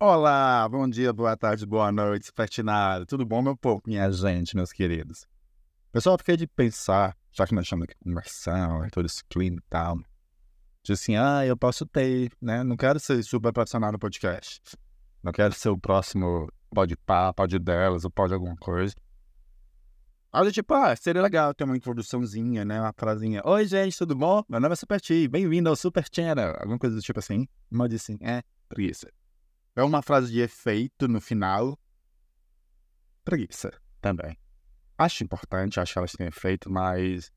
Olá, bom dia, boa tarde, boa noite, Fertinado. Tudo bom, meu povo, minha gente, meus queridos? Pessoal, fiquei de pensar, já que nós estamos aqui conversando, todo esse clima e tal, de assim, ah, eu posso ter, né? Não quero ser super profissional no podcast. Não quero ser o próximo pode pá, pode delas, ou pode alguma coisa. Aí, tipo, ah, seria legal ter uma introduçãozinha, né? Uma frasinha. Oi, gente, tudo bom? Meu nome é Super T, bem-vindo ao Super Channel. Alguma coisa do tipo assim. Uma assim, é, preguiça. É uma frase de efeito no final. Preguiça também. Acho importante, acho que elas têm efeito, mas.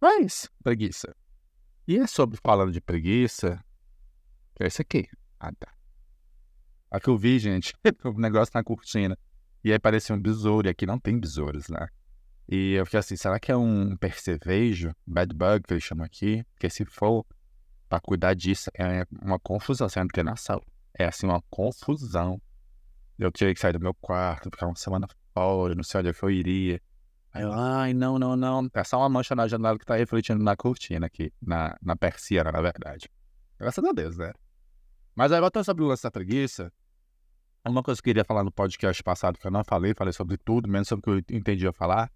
Mas, preguiça. E é sobre falando de preguiça. Que é esse aqui. Ah, tá. Aqui eu vi, gente, o negócio na cortina. E aí parecia um besouro, e aqui não tem besouros, né? E eu fiquei assim, será que é um percevejo, bad bug, que eles chamam aqui? Porque se for para cuidar disso, é uma confusão, você não tem noção. É assim, uma confusão. Eu tinha que sair do meu quarto, ficar uma semana fora, não sei onde é eu iria. Aí eu, ai, não, não, não. É só uma mancha na janela que tá refletindo na cortina aqui, na, na persiana, na verdade. Graças a Deus, né? Mas aí, voltando sobre o lance da preguiça, uma coisa que eu queria falar no podcast passado que eu não falei, falei sobre tudo, menos sobre o que eu entendia falar,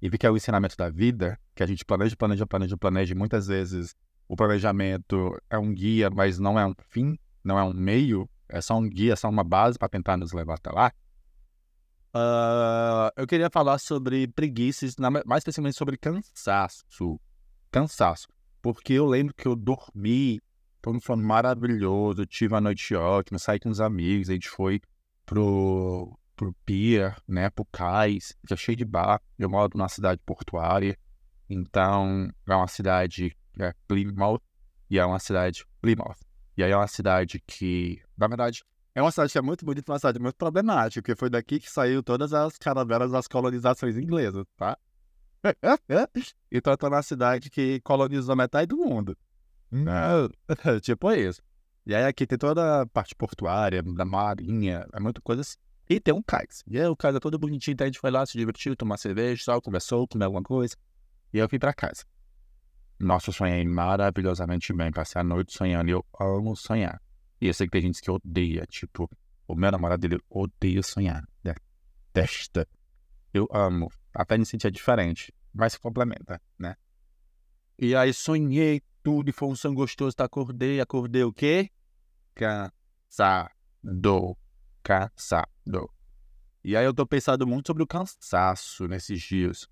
e vi que é o ensinamento da vida, que a gente planeja, planeja, planeja, planeja, e muitas vezes o planejamento é um guia, mas não é um fim, não é um meio, é só um guia, é só uma base para tentar nos levar até lá. Uh, eu queria falar sobre preguiças, mais especificamente sobre cansaço. Cansaço. Porque eu lembro que eu dormi foi um sono maravilhoso, tive uma noite ótima, saí com os amigos, a gente foi pro, pro pier, né, pro cais, já cheio de bar. Eu moro numa cidade portuária, então é uma cidade, é Plymouth, e é uma cidade, Plymouth, e aí é uma cidade que, na verdade, é uma cidade que é muito bonita, uma cidade muito problemática, porque foi daqui que saiu todas as caravelas das colonizações inglesas, tá? então eu tô na cidade que colonizou metade do mundo. Não, tipo isso. E aí aqui tem toda a parte portuária, da marinha, é muita coisa assim. E tem um cais. E aí o cais é todo bonitinho, então a gente foi lá, se divertiu, tomar cerveja, só conversou, comeu alguma coisa. E eu fui pra casa. Nossa, eu sonhei maravilhosamente bem. Passei a noite sonhando e eu amo sonhar. E eu sei que tem gente que odeia, tipo, o meu namorado dele odeia sonhar. Detesta. Eu amo. Até me sentia diferente, mas se complementa, né? E aí sonhei tudo e foi um sonho gostoso. Tá, acordei, acordei o quê? Cansado. Cansado. E aí eu tô pensando muito sobre o cansaço nesses dias.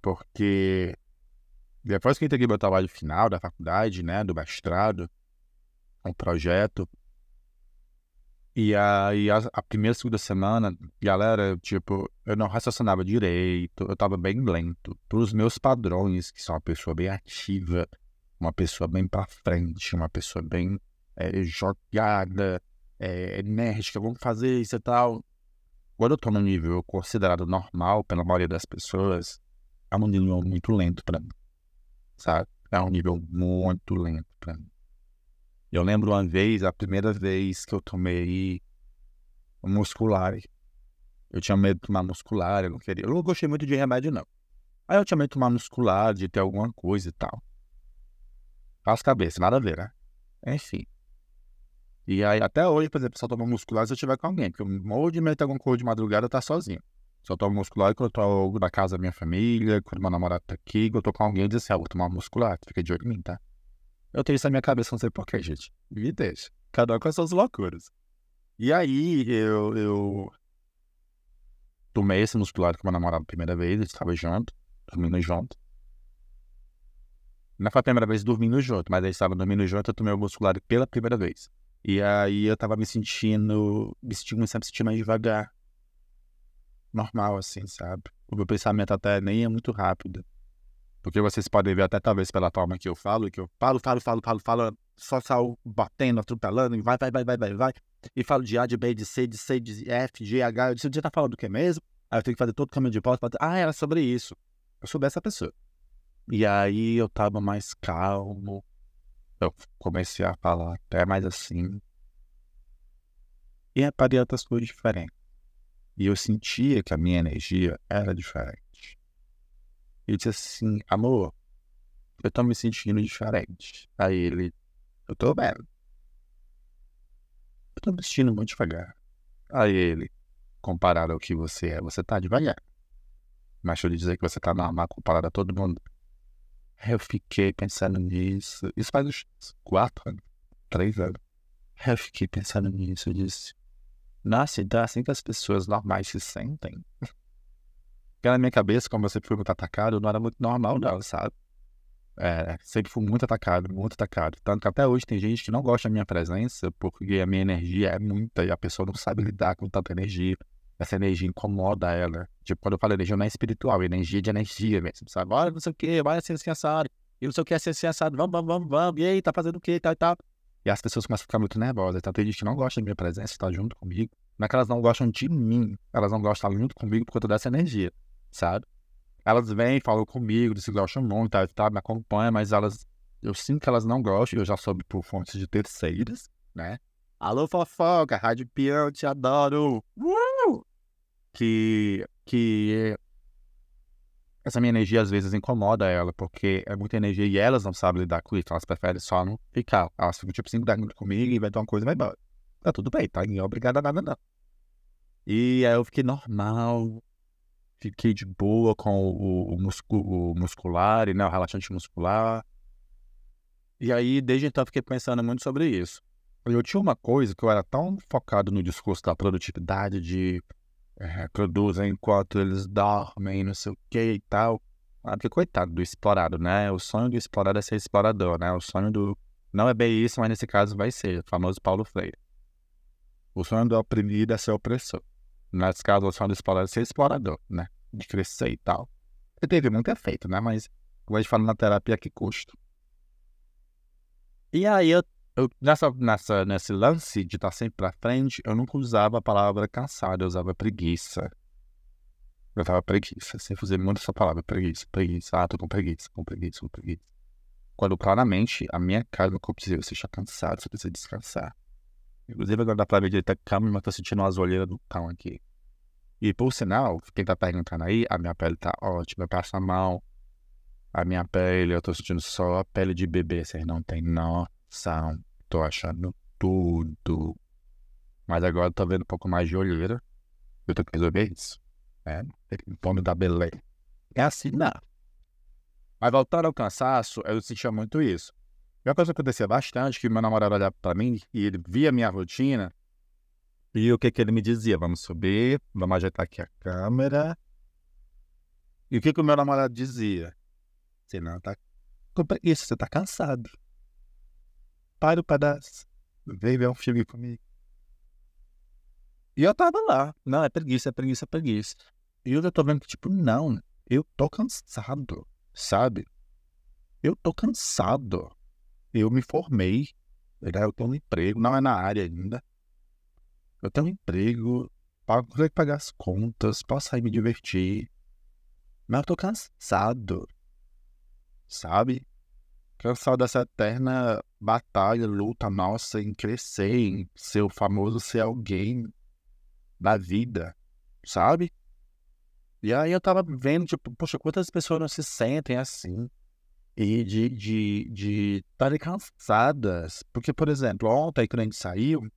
Porque depois que eu entreguei meu trabalho final da faculdade, né, do mestrado, um projeto, e aí a, a, primeira, segunda semana, galera, tipo, eu não raciocinava direito, eu tava bem lento. Pros meus padrões, que sou uma pessoa bem ativa, uma pessoa bem para frente, uma pessoa bem é, jogada, é, enérgica, vamos fazer isso e tal. Quando eu tô no nível considerado normal pela maioria das pessoas, é um nível muito lento para mim, sabe? É um nível muito lento para mim. Eu lembro uma vez, a primeira vez que eu tomei muscular. Eu tinha medo de tomar muscular, eu não queria. Eu não gostei muito de remédio, não. Aí eu tinha medo de tomar muscular, de ter alguma coisa e tal. Faz cabeça, nada a ver, né? Enfim. E aí, até hoje, por exemplo, só tomo muscular se eu estiver com alguém, porque eu morro de medo de alguma coisa de madrugada tá sozinho. Só tomo muscular quando eu tô na casa da minha família, quando meu namorado tá aqui, quando eu tô com alguém, eu diz assim, ah, vou tomar muscular, fica de olho em mim, tá? Eu tenho isso na minha cabeça, não sei porquê, gente. Me deixa. Cada um com as suas loucuras. E aí, eu, eu tomei esse muscular com meu namorado a primeira vez, a gente estava junto, dormindo junto. Não foi a primeira vez dormindo junto, mas aí estava dormindo junto, eu tomei o muscular pela primeira vez. E aí eu tava me sentindo, me sentindo, me sentir mais devagar. Normal, assim, sabe? O meu pensamento até nem é muito rápido. Porque vocês podem ver até talvez pela forma que eu falo, que eu falo, falo, falo, falo, falo, só saio batendo, atropelando, e vai, vai, vai, vai, vai, vai. E falo de A, de B, de C, de C, de F, de H. Eu disse, o dia tá falando do que mesmo? Aí eu tenho que fazer todo o caminho de volta. Ah, era sobre isso. Eu sou dessa pessoa. E aí eu tava mais calmo. Eu comecei a falar até mais assim. E reparei outras coisas diferentes. E eu sentia que a minha energia era diferente. E disse assim, amor, eu tô me sentindo diferente. Aí ele, eu tô bem. Eu tô me sentindo muito devagar. Aí ele, comparado ao que você é, você tá devagar. Mas eu lhe dizer que você tá normal comparado a todo mundo. Eu fiquei pensando nisso. Isso faz uns quatro anos, três anos. Eu fiquei pensando nisso. Eu disse: Nossa, então assim que as pessoas normais se sentem. Porque na minha cabeça, como eu sempre fui muito atacado, não era muito normal, não, sabe? É, sempre fui muito atacado, muito atacado. Tanto que até hoje tem gente que não gosta da minha presença porque a minha energia é muita e a pessoa não sabe lidar com tanta energia. Essa energia incomoda ela. Tipo, quando eu falo energia, não é espiritual, é energia de energia mesmo, sabe? Olha, não sei o que, vai ser assim assado. E não sei o que é ser assim assado. Vamos, vamos, vamos, vamos. E aí, tá fazendo o que, tal e tal. E as pessoas começam a ficar muito nervosas. Então tem gente que não gosta da minha presença, está junto comigo. Não é que elas não gostam de mim. Elas não gostam de estar junto comigo por conta dessa energia, sabe? Elas vêm, falam comigo, se gostam muito, tá, tá, me acompanham, mas elas. Eu sinto que elas não gostam, eu já soube por fontes de terceiras, né? Alô, fofoca, Rádio Peão, te adoro! Uh! Que. Que. Essa minha energia às vezes incomoda ela, porque é muita energia e elas não sabem lidar com isso. Elas preferem só não ficar. Elas ficam tipo 5 minutos comigo e vai dar uma coisa e vai embora. Tá tudo bem, tá? Ninguém é obrigado a nada, não. E aí eu fiquei normal, fiquei de boa com o, o, muscu, o muscular, né, o relaxante muscular. E aí, desde então, fiquei pensando muito sobre isso. Eu tinha uma coisa que eu era tão focado no discurso da produtividade, de é, produzem enquanto eles dormem, não sei o que e tal. Ah, porque coitado do explorado, né? O sonho do explorado é ser explorador, né? O sonho do. Não é bem isso, mas nesse caso vai ser, o famoso Paulo Freire. O sonho do oprimido é ser opressor. Nesse caso, o sonho do explorador é ser explorador, né? De crescer e tal. E teve muito efeito, né? Mas, como a gente fala na terapia, que custo. E aí, eu, eu, nessa, nessa, nesse lance de estar sempre pra frente, eu nunca usava a palavra cansado, eu usava preguiça. Eu tava preguiça, sempre usei muito essa palavra, preguiça, preguiça. Ah, tô com preguiça, com preguiça, com preguiça. Quando claramente a minha cara no corpo dizia, você está cansado, você precisa descansar. Inclusive agora dá pra ver direito a câmera, mas tô sentindo umas olheiras do cão aqui. E por sinal, quem tá perguntando aí, a minha pele tá ótima, passa mão. A minha pele, eu tô sentindo só a pele de bebê, vocês não tem noção. Tô achando tudo. Mas agora tô vendo um pouco mais de olheira. Eu tenho que resolver isso. É, ponto da beleza. É assim, não. Mas voltando ao cansaço, eu sentia muito isso. E uma coisa que acontecia bastante, que meu namorado olhava pra mim e ele via minha rotina, e o que que ele me dizia? Vamos subir, vamos ajeitar aqui a câmera. E o que que o meu namorado dizia? Você não tá preguiça, você tá cansado. Para o pedaço. Vem ver um filme comigo. E eu tava lá. Não, é preguiça, é preguiça, é preguiça. E eu tô vendo que, tipo, não, eu tô cansado, sabe? Eu tô cansado. Eu me formei, né? eu tenho um emprego, não é na área ainda. Eu tenho um emprego, consigo pagar as contas, posso sair me divertir. Mas eu tô cansado. Sabe? Cansado dessa eterna batalha, luta nossa em crescer, em ser o famoso ser alguém da vida, sabe? E aí eu tava vendo, tipo, poxa, quantas pessoas não se sentem assim? E de de de estarem cansadas. Porque, por exemplo, ontem quando a gente saiu,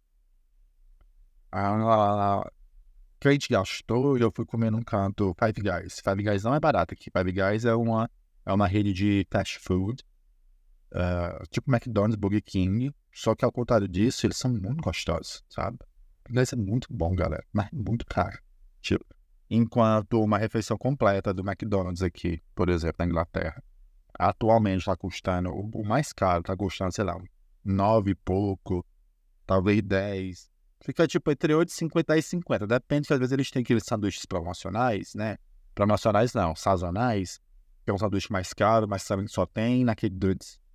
a, a gente gastou e eu fui comer num canto Five Guys. Five Guys não é barato aqui. Five Guys é uma, é uma rede de fast food, uh, tipo McDonald's, Burger King. Só que ao contrário disso, eles são muito gostosos, sabe? Guys é muito bom, galera, mas muito caro. Tipo, enquanto uma refeição completa do McDonald's aqui, por exemplo, na Inglaterra, atualmente está custando, o mais caro está custando, sei lá, nove e pouco, talvez dez. Fica tipo entre 8,50 e 50. Depende que às vezes eles têm aqueles sanduíches promocionais, né? Promocionais não, sazonais, que é um sanduíche mais caro, mas sabem que só tem naquele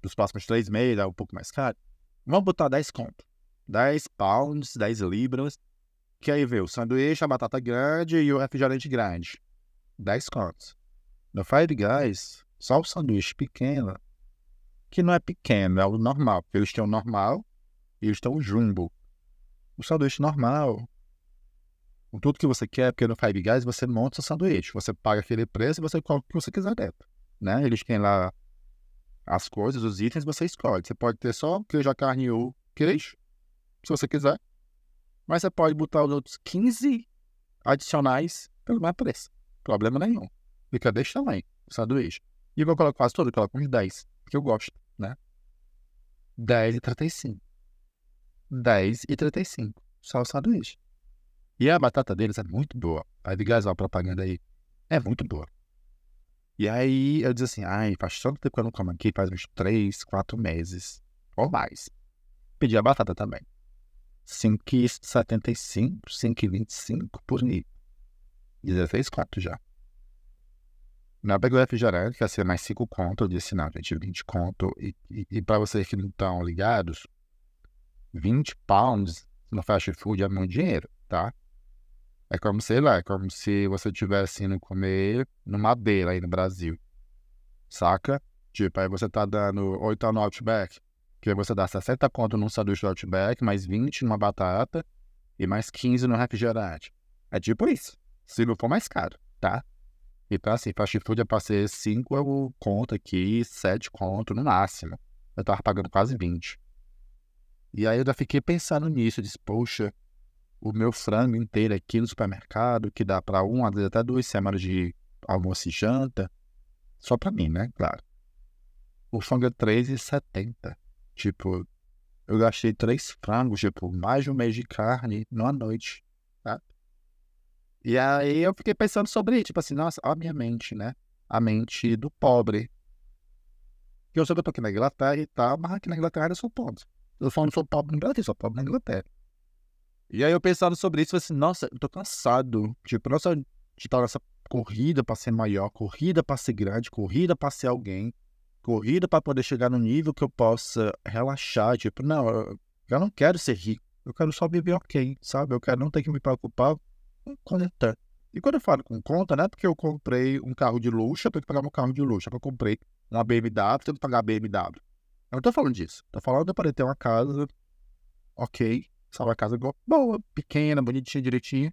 dos próximos três meses, é um pouco mais caro. Vamos botar 10 conto. 10 pounds, 10 libras. Que aí vê o sanduíche, a batata grande e o refrigerante grande. 10 contos. No Five Guys, só o sanduíche pequeno, que não é pequeno, é o normal. Eles têm o normal e eles têm o jumbo o sanduíche normal. Com tudo que você quer, porque no Five Guys você monta o sanduíche. Você paga aquele preço e você coloca o que você quiser dentro. Né? Eles têm lá as coisas, os itens, você escolhe. Você pode ter só queijo, carne ou queijo, se você quiser. Mas você pode botar os outros 15 adicionais pelo mesmo preço. Problema nenhum. Fica desse tamanho, o sanduíche. E eu vou colocar quase todo, eu coloco uns 10, porque eu gosto, né? 10 e 35. 10 e 35. Só o sanduíche. E a batata deles é muito boa. A a propaganda aí. É muito boa. E aí eu disse assim, ai, faz tanto tempo que eu não como aqui, faz uns 3, 4 meses. Ou mais. Pedi a batata também. 5,75, 5,25 por aí. 16 4 já. Na peguei o refrigerante, que ia ser mais 5 conto. Eu disse, não, gente, 20 conto. E, e, e para vocês que não estão ligados, 20 pounds no fast food é muito dinheiro, tá? É como, sei lá, é como se você estivesse indo comer numa beira aí no Brasil. Saca? Tipo, aí você tá dando 8 no Outback, que você dá 60 conto num sanduíche do Outback, mais 20 numa batata e mais 15 no refrigerante. É tipo isso. Se não for mais caro, tá? Então, assim, fast food é pra ser 5 eu conto aqui, 7 conto no máximo. Eu tava pagando quase 20. E aí eu já fiquei pensando nisso, disse, poxa, o meu frango inteiro aqui no supermercado, que dá para um, vezes até duas semanas de almoço e janta, só para mim, né? Claro. O frango é R$3,70. Tipo, eu gastei três frangos, tipo, mais de um mês de carne numa noite, tá? E aí eu fiquei pensando sobre, tipo assim, nossa, a minha mente, né? A mente do pobre. Eu soube que eu tô aqui na Inglaterra e tal, mas aqui na Inglaterra eu sou pobre. Eu só não sou pobre no Brasil, sou pobre na Inglaterra. E aí eu pensando sobre isso, falei assim, nossa, eu tô cansado. Tipo, nossa, de estar nessa corrida para ser maior, corrida para ser grande, corrida para ser alguém, corrida para poder chegar no nível que eu possa relaxar. Tipo, não, eu, eu não quero ser rico, eu quero só viver ok, sabe? Eu quero não ter que me preocupar com conectar. E quando eu falo com conta, não é porque eu comprei um carro de luxo, eu tenho que pagar meu carro de luxo. É eu comprei uma BMW, eu tenho que pagar a BMW. Eu não tô falando disso. Tô falando para ter uma casa ok, Uma casa boa, pequena, bonitinha, direitinha.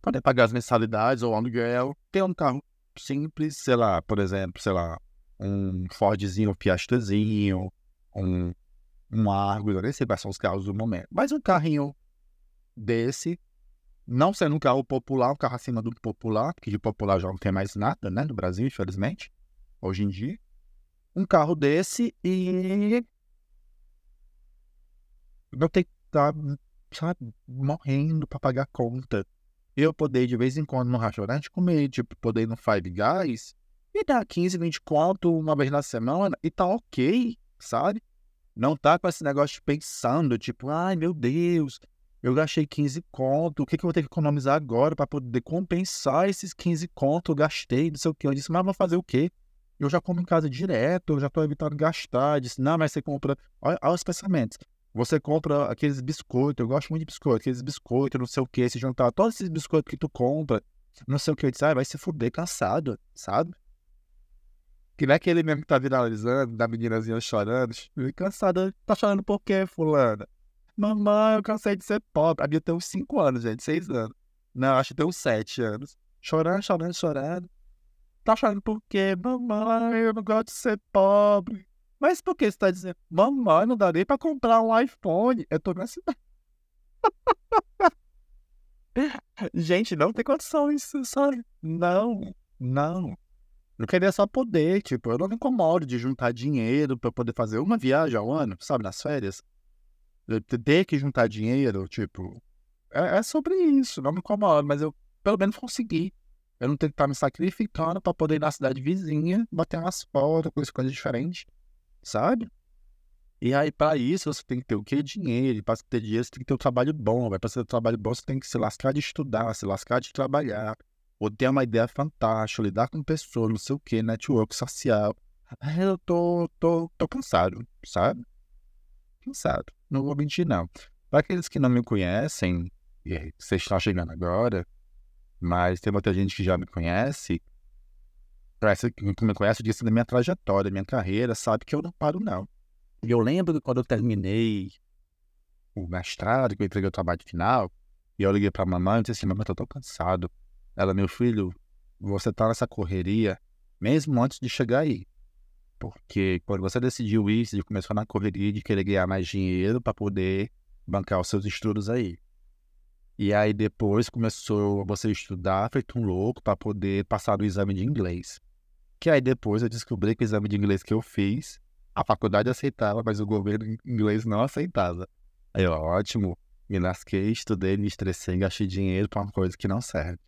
Poder pagar as mensalidades ou aluguel. Ter um carro simples, sei lá, por exemplo, sei lá, um Fordzinho, um Fiestazinho, um, um Argus, eu nem sei quais são os carros do momento. Mas um carrinho desse, não sendo um carro popular, um carro acima do popular, porque de popular já não tem mais nada, né, no Brasil, infelizmente, hoje em dia. Um carro desse e não ter que estar, sabe, morrendo para pagar conta. Eu poder, de vez em quando, no restaurante comer, tipo, poder ir no Five Guys e dar 15, 20 conto uma vez na semana e tá ok, sabe? Não tá com esse negócio pensando, tipo, ai meu Deus, eu gastei 15 conto, o que, que eu vou ter que economizar agora para poder compensar esses 15 conto eu gastei, não sei o que. Eu disse, mas vou fazer o quê? Eu já como em casa direto, eu já tô evitando gastar. Eu disse, não, mas você compra. Olha, olha os pensamentos. Você compra aqueles biscoitos, eu gosto muito de biscoito, aqueles biscoitos, não sei o que, se juntar todos esses biscoitos que tu compra, não sei o que, ah, vai se fuder cansado, sabe? Que não é aquele mesmo que tá viralizando, da meninazinha chorando, cansada, tá chorando por quê, fulana? Mamãe, eu cansei de ser pobre. A minha tem uns 5 anos, gente, 6 anos. Não, acho que tem uns 7 anos. Chorando, chorando, chorando. Tá chorando por quê? Mamãe, eu não gosto de ser pobre. Mas por que você está dizendo, mamãe, não dá nem comprar um iPhone? Eu tô nessa. Gente, não tem condição isso, sabe? Não, não. Eu queria só poder, tipo, eu não me incomodo de juntar dinheiro para poder fazer uma viagem ao ano, sabe, nas férias. ter que juntar dinheiro, tipo, é, é, sobre isso, não me incomodo, mas eu pelo menos consegui. Eu não tenho que estar me sacrificando para poder ir na cidade vizinha, bater umas fotos, coisas diferentes sabe? E aí, para isso, você tem que ter o quê? Dinheiro. E para ter dinheiro, você tem que ter um trabalho bom. Para ter um trabalho bom, você tem que se lascar de estudar, se lascar de trabalhar. Ou ter uma ideia fantástica, lidar com pessoas, não sei o quê, network social. Eu tô, tô, tô cansado, sabe? Cansado. Não vou mentir, não. Para aqueles que não me conhecem, vocês estão chegando agora, mas tem muita gente que já me conhece, Parece que me conhece disse da minha trajetória, da minha carreira, sabe que eu não paro, não. E eu lembro que quando eu terminei o mestrado, que eu entreguei o trabalho final, e eu liguei pra mamãe e disse assim, mamãe, eu tô cansado. Ela, meu filho, você tá nessa correria mesmo antes de chegar aí. Porque quando você decidiu isso, de começar na correria de querer ganhar mais dinheiro para poder bancar os seus estudos aí. E aí depois começou você a estudar, feito um louco, para poder passar no exame de inglês. Que aí depois eu descobri que o exame de inglês que eu fiz, a faculdade aceitava, mas o governo inglês não aceitava. Aí, ó, ótimo, me lasquei, estudei, me estressei, gastei dinheiro para uma coisa que não serve.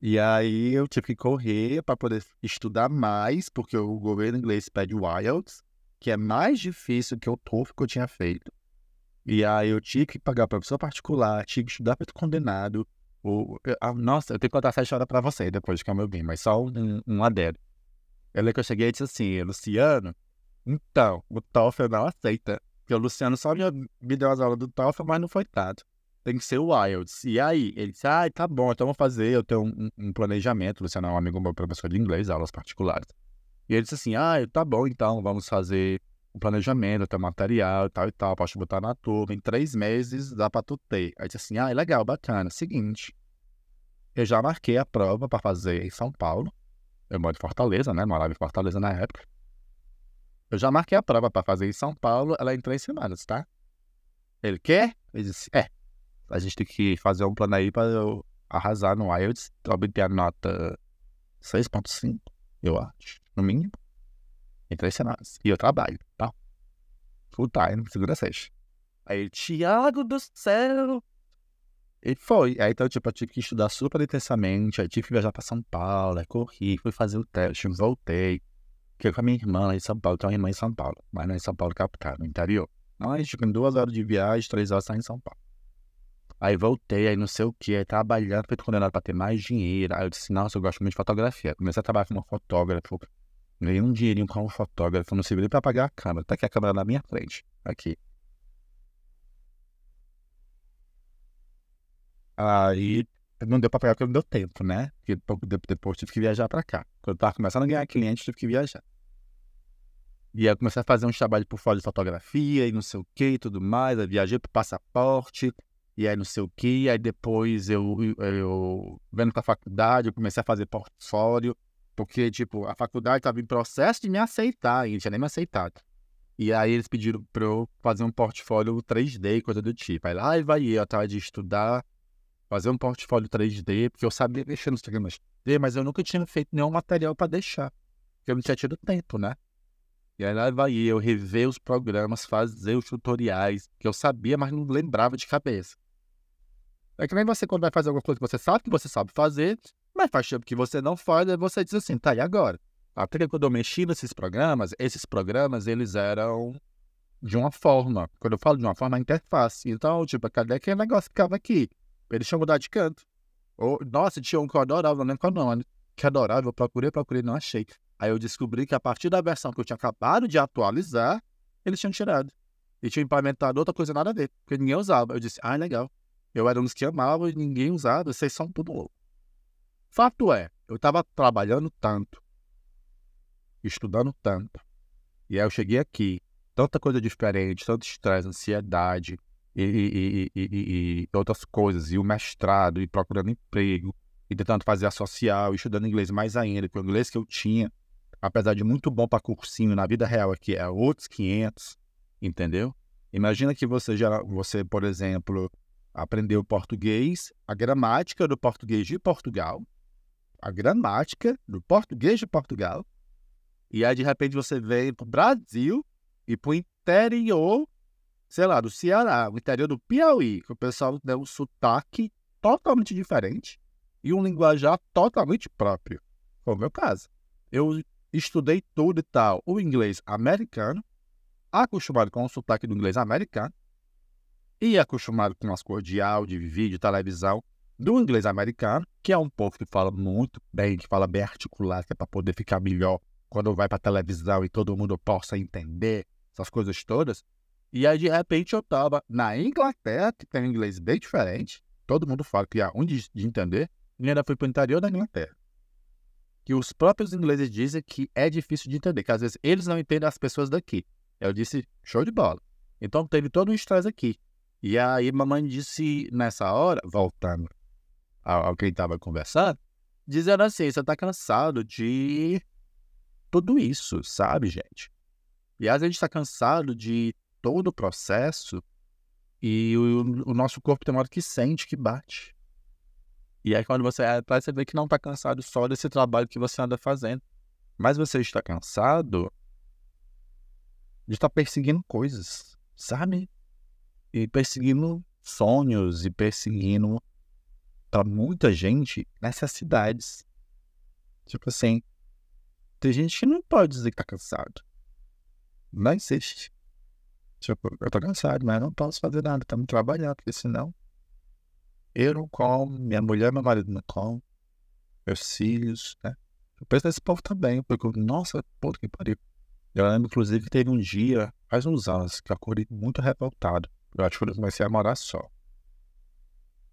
E aí eu tive que correr para poder estudar mais, porque o governo inglês pede o IELTS, que é mais difícil que o TOEFL que eu tinha feito. E aí eu tinha que pagar professor particular, tinha que estudar para condenado. O, a, nossa, eu tenho que contar essa história para você depois de que eu bem, mas só um, um adendo. Eu lembro que eu cheguei e disse assim, Luciano, então, o TOEFL não aceita. Porque o Luciano só me, deu as aulas do TOEFL, mas não foi tanto. Tem que ser o IELTS. E aí, ele disse, ah, tá bom, então vamos fazer, eu tenho um, um planejamento. O Luciano é um amigo meu, professor de inglês, aulas particulares. E ele disse assim, ah, tá bom, então, vamos fazer o planejamento, ter material, tal e tal, posso botar na turma. Em três meses dá pra tu ter. Aí disse assim, ah, é legal, bacana. Seguinte, eu já marquei a prova para fazer em São Paulo. Eu moro em Fortaleza, né? Morava em Fortaleza na época. Eu já marquei a prova para fazer em São Paulo, ela é em três semanas, tá? Ele quer? Ele disse, é. A gente tem que fazer um plano aí para eu arrasar no IELTS, obter a nota 6.5, eu acho, no mínimo em três semanas. E eu trabalho? Full time, segunda sexta. Aí, Tiago do céu! E foi. Aí, então, tipo, eu tive que estudar super intensamente. Aí, tive que viajar pra São Paulo. Aí, corri, fui fazer o teste, voltei. Fiquei com a minha irmã lá em São Paulo. Tenho uma irmã em São Paulo, mas não é em São Paulo, capital, no interior. Aí, tipo, em duas horas de viagem, três horas saí em São Paulo. Aí voltei, aí não sei o que, aí trabalhando, feito condenado pra ter mais dinheiro. Aí eu disse, nossa, eu gosto muito de fotografia. Comecei a trabalhar como fotógrafo, Ganhei um dinheirinho com um fotógrafo, não serviu para pagar a câmera. Tá aqui a câmera na minha frente. Aqui. Aí não deu para pagar porque não deu tempo, né? Porque depois tive que viajar para cá. Quando eu tava começando a ganhar cliente, tive que viajar. E aí eu comecei a fazer uns trabalhos por fora de fotografia e não sei o que e tudo mais. Aí viajei pro passaporte e aí não sei o que. Aí depois eu, eu, eu vendo pra faculdade, eu comecei a fazer portfólio. Porque, tipo, a faculdade estava em processo de me aceitar, e tinha nem me aceitado. E aí eles pediram para eu fazer um portfólio 3D, coisa do tipo. Aí lá vai eu atrás de estudar, fazer um portfólio 3D, porque eu sabia mexer nos programas 3D, mas eu nunca tinha feito nenhum material para deixar. Porque eu não tinha tido tempo, né? E aí lá vai eu rever os programas, fazer os tutoriais, que eu sabia, mas não lembrava de cabeça. É que nem você quando vai fazer alguma coisa que você sabe que você sabe fazer, mas faz tempo que você não faz, você diz assim, tá, e agora? Até quando eu mexi nesses programas, esses programas, eles eram de uma forma. Quando eu falo de uma forma, interface. Então, tipo, cadê aquele negócio que ficava aqui? Eles tinham mudado de canto. Ou, nossa, tinha um que eu adorava, não lembro qual não. Que adorava, eu procurei, procurei, não achei. Aí eu descobri que a partir da versão que eu tinha acabado de atualizar, eles tinham tirado. E tinham implementado outra coisa nada a ver, porque ninguém usava. Eu disse, ah, legal. Eu era um dos que amava e ninguém usava, vocês são tudo louco. Fato é, eu estava trabalhando tanto, estudando tanto, e aí eu cheguei aqui, tanta coisa diferente, tanto estresse, ansiedade e, e, e, e, outras coisas, e o mestrado, e procurando emprego, e tentando fazer a social, estudando inglês mais ainda, porque o inglês que eu tinha, apesar de muito bom para cursinho na vida real aqui, é outros 500, entendeu? Imagina que você já, você, por exemplo, aprendeu português, a gramática do português de Portugal, a gramática do português de Portugal. E aí, de repente, você vem para o Brasil e para o interior, sei lá, do Ceará, o interior do Piauí, que o pessoal tem um sotaque totalmente diferente e um linguajar totalmente próprio. Foi o meu caso. Eu estudei tudo e tal, o inglês americano, acostumado com o sotaque do inglês americano, e acostumado com as áudio, de vídeo, televisão, do inglês americano, que é um povo que fala muito bem, que fala bem articulado, que é para poder ficar melhor quando vai para televisão e todo mundo possa entender essas coisas todas. E aí, de repente, eu estava na Inglaterra, que tem um inglês bem diferente, todo mundo fala que é um de, de entender, e ainda fui para o interior da Inglaterra. Que os próprios ingleses dizem que é difícil de entender, que às vezes eles não entendem as pessoas daqui. Eu disse, show de bola. Então teve todo um estresse aqui. E aí, mamãe disse nessa hora, voltando ao quem estava conversando, dizendo assim: você está cansado de tudo isso, sabe, gente? E às vezes a gente está cansado de todo o processo E o, o nosso corpo tem uma hora que sente, que bate. E aí quando você atrás, você vê que não está cansado só desse trabalho que você anda fazendo. Mas você está cansado de estar tá perseguindo coisas, sabe? E perseguindo sonhos e perseguindo para muita gente necessidades. Tipo assim, tem gente que não pode dizer que tá cansado. Não existe. Tipo, eu tô cansado, mas não posso fazer nada, estamos trabalhando, porque senão eu não como, minha mulher, meu marido não comem, meus filhos, né? Eu penso nesse povo também, porque, nossa, puta que pariu. Eu lembro, inclusive, que teve um dia, faz uns anos, que eu acordei muito revoltado. Eu acho que eu comecei a morar só.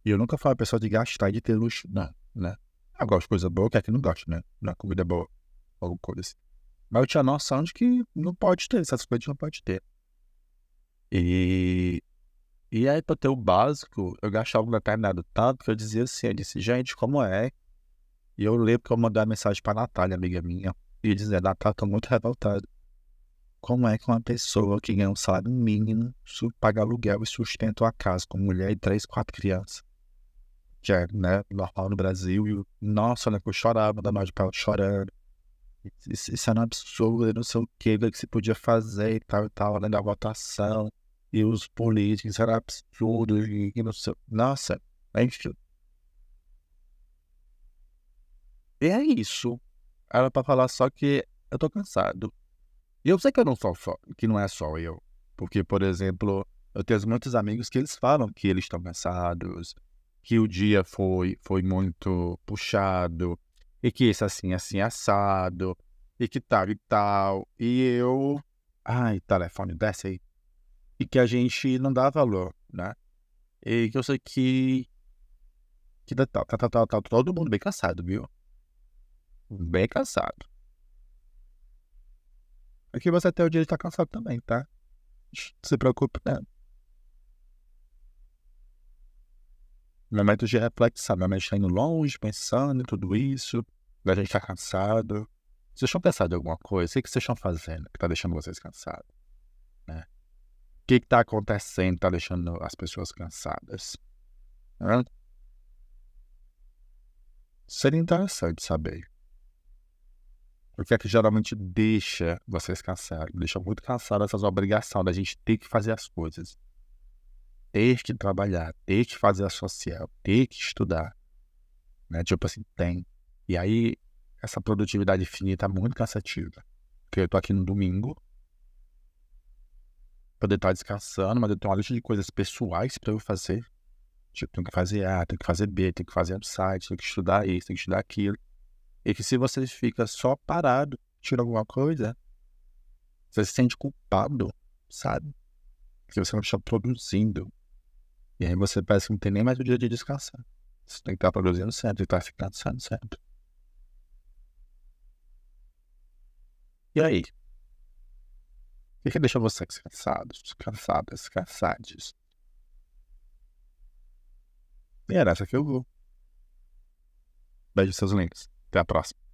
E eu nunca fui uma pessoa de gastar e de ter luxo, não, né? Eu gosto de coisa boa, que é que não gosta, né? Na comida boa, alguma coisa assim. Mas eu tinha noção de que não pode ter, essas coisas não pode ter. E, e aí, para ter o básico, eu gastava um determinado tanto que eu dizia assim, eu disse, gente, como é? E eu lembro que eu mandei uma mensagem para Natália, amiga minha, e dizer, Natália, tô muito revoltado. Como é que uma pessoa que ganha um salário mínimo paga aluguel e sustenta a casa com mulher e três, quatro crianças? Que é, né, normal no Brasil. E, nossa, né, eu chorava, da para ela chorando. Isso, isso era um absurdo, não sei o que, o que se podia fazer e tal e tal, além da votação e os políticos, era absurdo, e, e não sei. Nossa, enfim. E é isso. Era pra falar só que eu tô cansado. E eu sei que eu não sou só, que não é só eu. Porque, por exemplo, eu tenho muitos amigos que eles falam que eles estão cansados, que o dia foi, foi muito puxado, e que isso assim, assim, assado, e que tal e tal. E eu. Ai, telefone, desce aí e que a gente não dá valor, né? E que eu sei que. Que tá, tá, tá, tá, tá todo mundo bem cansado, viu? Bem cansado. Aqui você tem o dia de estar cansado também, tá? Não se preocupe, né? Momento de reflexão, momento de tá indo longe, pensando em tudo isso, a gente tá cansado. Vocês estão pensando em alguma coisa? O que vocês estão fazendo que tá deixando vocês cansados? Né? que está acontecendo está deixando as pessoas cansadas? Né? Seria interessante saber. O que é que geralmente deixa vocês cansados? Deixa muito cansado essas obrigações da gente ter que fazer as coisas. Ter que trabalhar, ter que fazer a social, ter que estudar. Né? Tipo assim, tem. E aí, essa produtividade infinita é muito cansativa. Porque eu tô aqui no domingo, poder estar descansando, mas eu tenho uma lista de coisas pessoais para eu fazer. Tipo, tenho que fazer A, tenho que fazer B, tenho que fazer website, tenho que estudar isso, tenho que estudar aquilo. E que se você fica só parado, tira alguma coisa, você se sente culpado, sabe? Que você não está produzindo. E aí você parece que não tem nem mais o dia de descansar. Você tem que estar produzindo sempre, que estar se cansando sempre. E aí? O que deixa vocês cansados, cansadas, cansados? E era essa que eu vou. Beijo seus links. Até a próxima.